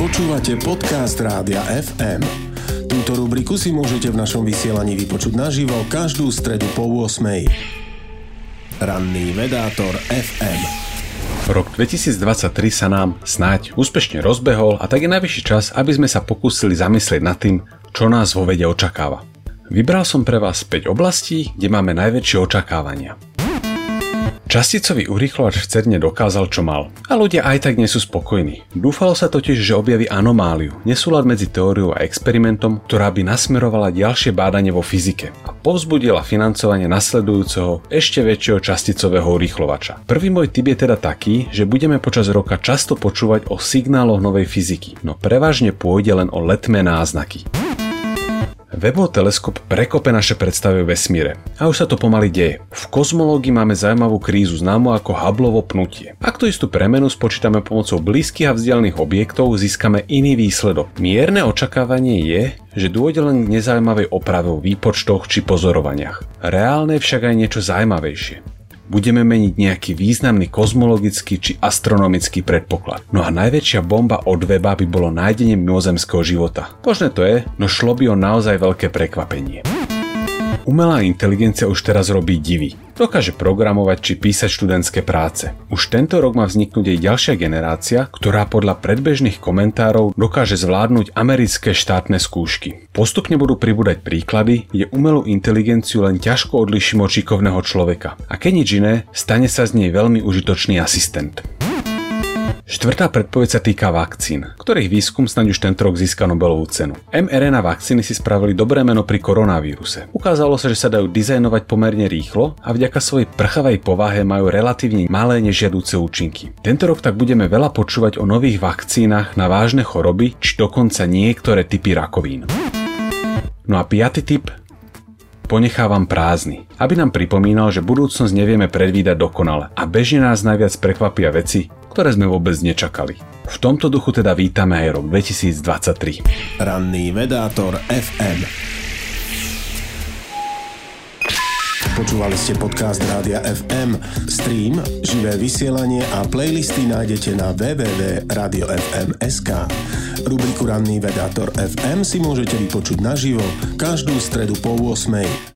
Počúvate podcast Rádia FM. Túto rubriku si môžete v našom vysielaní vypočuť naživo každú stredu po 8. Ranný vedátor FM. Rok 2023 sa nám snáď úspešne rozbehol a tak je najvyšší čas, aby sme sa pokúsili zamyslieť nad tým, čo nás vo vede očakáva. Vybral som pre vás 5 oblastí, kde máme najväčšie očakávania. Časticový urýchlovač v CERNE dokázal, čo mal. A ľudia aj tak nie sú spokojní. Dúfalo sa totiž, že objaví anomáliu, nesúlad medzi teóriou a experimentom, ktorá by nasmerovala ďalšie bádanie vo fyzike a povzbudila financovanie nasledujúceho ešte väčšieho časticového urýchlovača. Prvý môj tip je teda taký, že budeme počas roka často počúvať o signáloch novej fyziky, no prevažne pôjde len o letmé náznaky. Webov teleskop prekope naše predstavy o vesmíre. A už sa to pomaly deje. V kozmológii máme zaujímavú krízu známu ako Hubbleovo pnutie. Ak tú istú premenu spočítame pomocou blízkych a vzdialených objektov, získame iný výsledok. Mierne očakávanie je, že dôjde len k nezaujímavej oprave o výpočtoch či pozorovaniach. Reálne však aj niečo zaujímavejšie budeme meniť nejaký významný kozmologický či astronomický predpoklad. No a najväčšia bomba od weba by bolo nájdenie mimozemského života. Možné to je, no šlo by o naozaj veľké prekvapenie. Umelá inteligencia už teraz robí divy. Dokáže programovať či písať študentské práce. Už tento rok má vzniknúť aj ďalšia generácia, ktorá podľa predbežných komentárov dokáže zvládnuť americké štátne skúšky. Postupne budú pribúdať príklady, kde umelú inteligenciu len ťažko odliším od šikovného človeka. A keď nič iné, stane sa z nej veľmi užitočný asistent. Štvrtá predpoveď sa týka vakcín, ktorých výskum snáď už tento rok získa Nobelovú cenu. mRNA vakcíny si spravili dobré meno pri koronavíruse. Ukázalo sa, že sa dajú dizajnovať pomerne rýchlo a vďaka svojej prchavej povahe majú relatívne malé nežiadúce účinky. Tento rok tak budeme veľa počúvať o nových vakcínach na vážne choroby či dokonca niektoré typy rakovín. No a piaty typ ponechávam prázdny, aby nám pripomínal, že budúcnosť nevieme predvídať dokonale a bežne nás najviac prekvapia veci, ktoré sme vôbec nečakali. V tomto duchu teda vítame aj rok 2023. Ranný vedátor FM. Počúvali ste podcast Rádia FM. Stream, živé vysielanie a playlisty nájdete na www.radiofm.sk. Rubriku Ranný vedátor FM si môžete vypočuť naživo každú stredu po 8.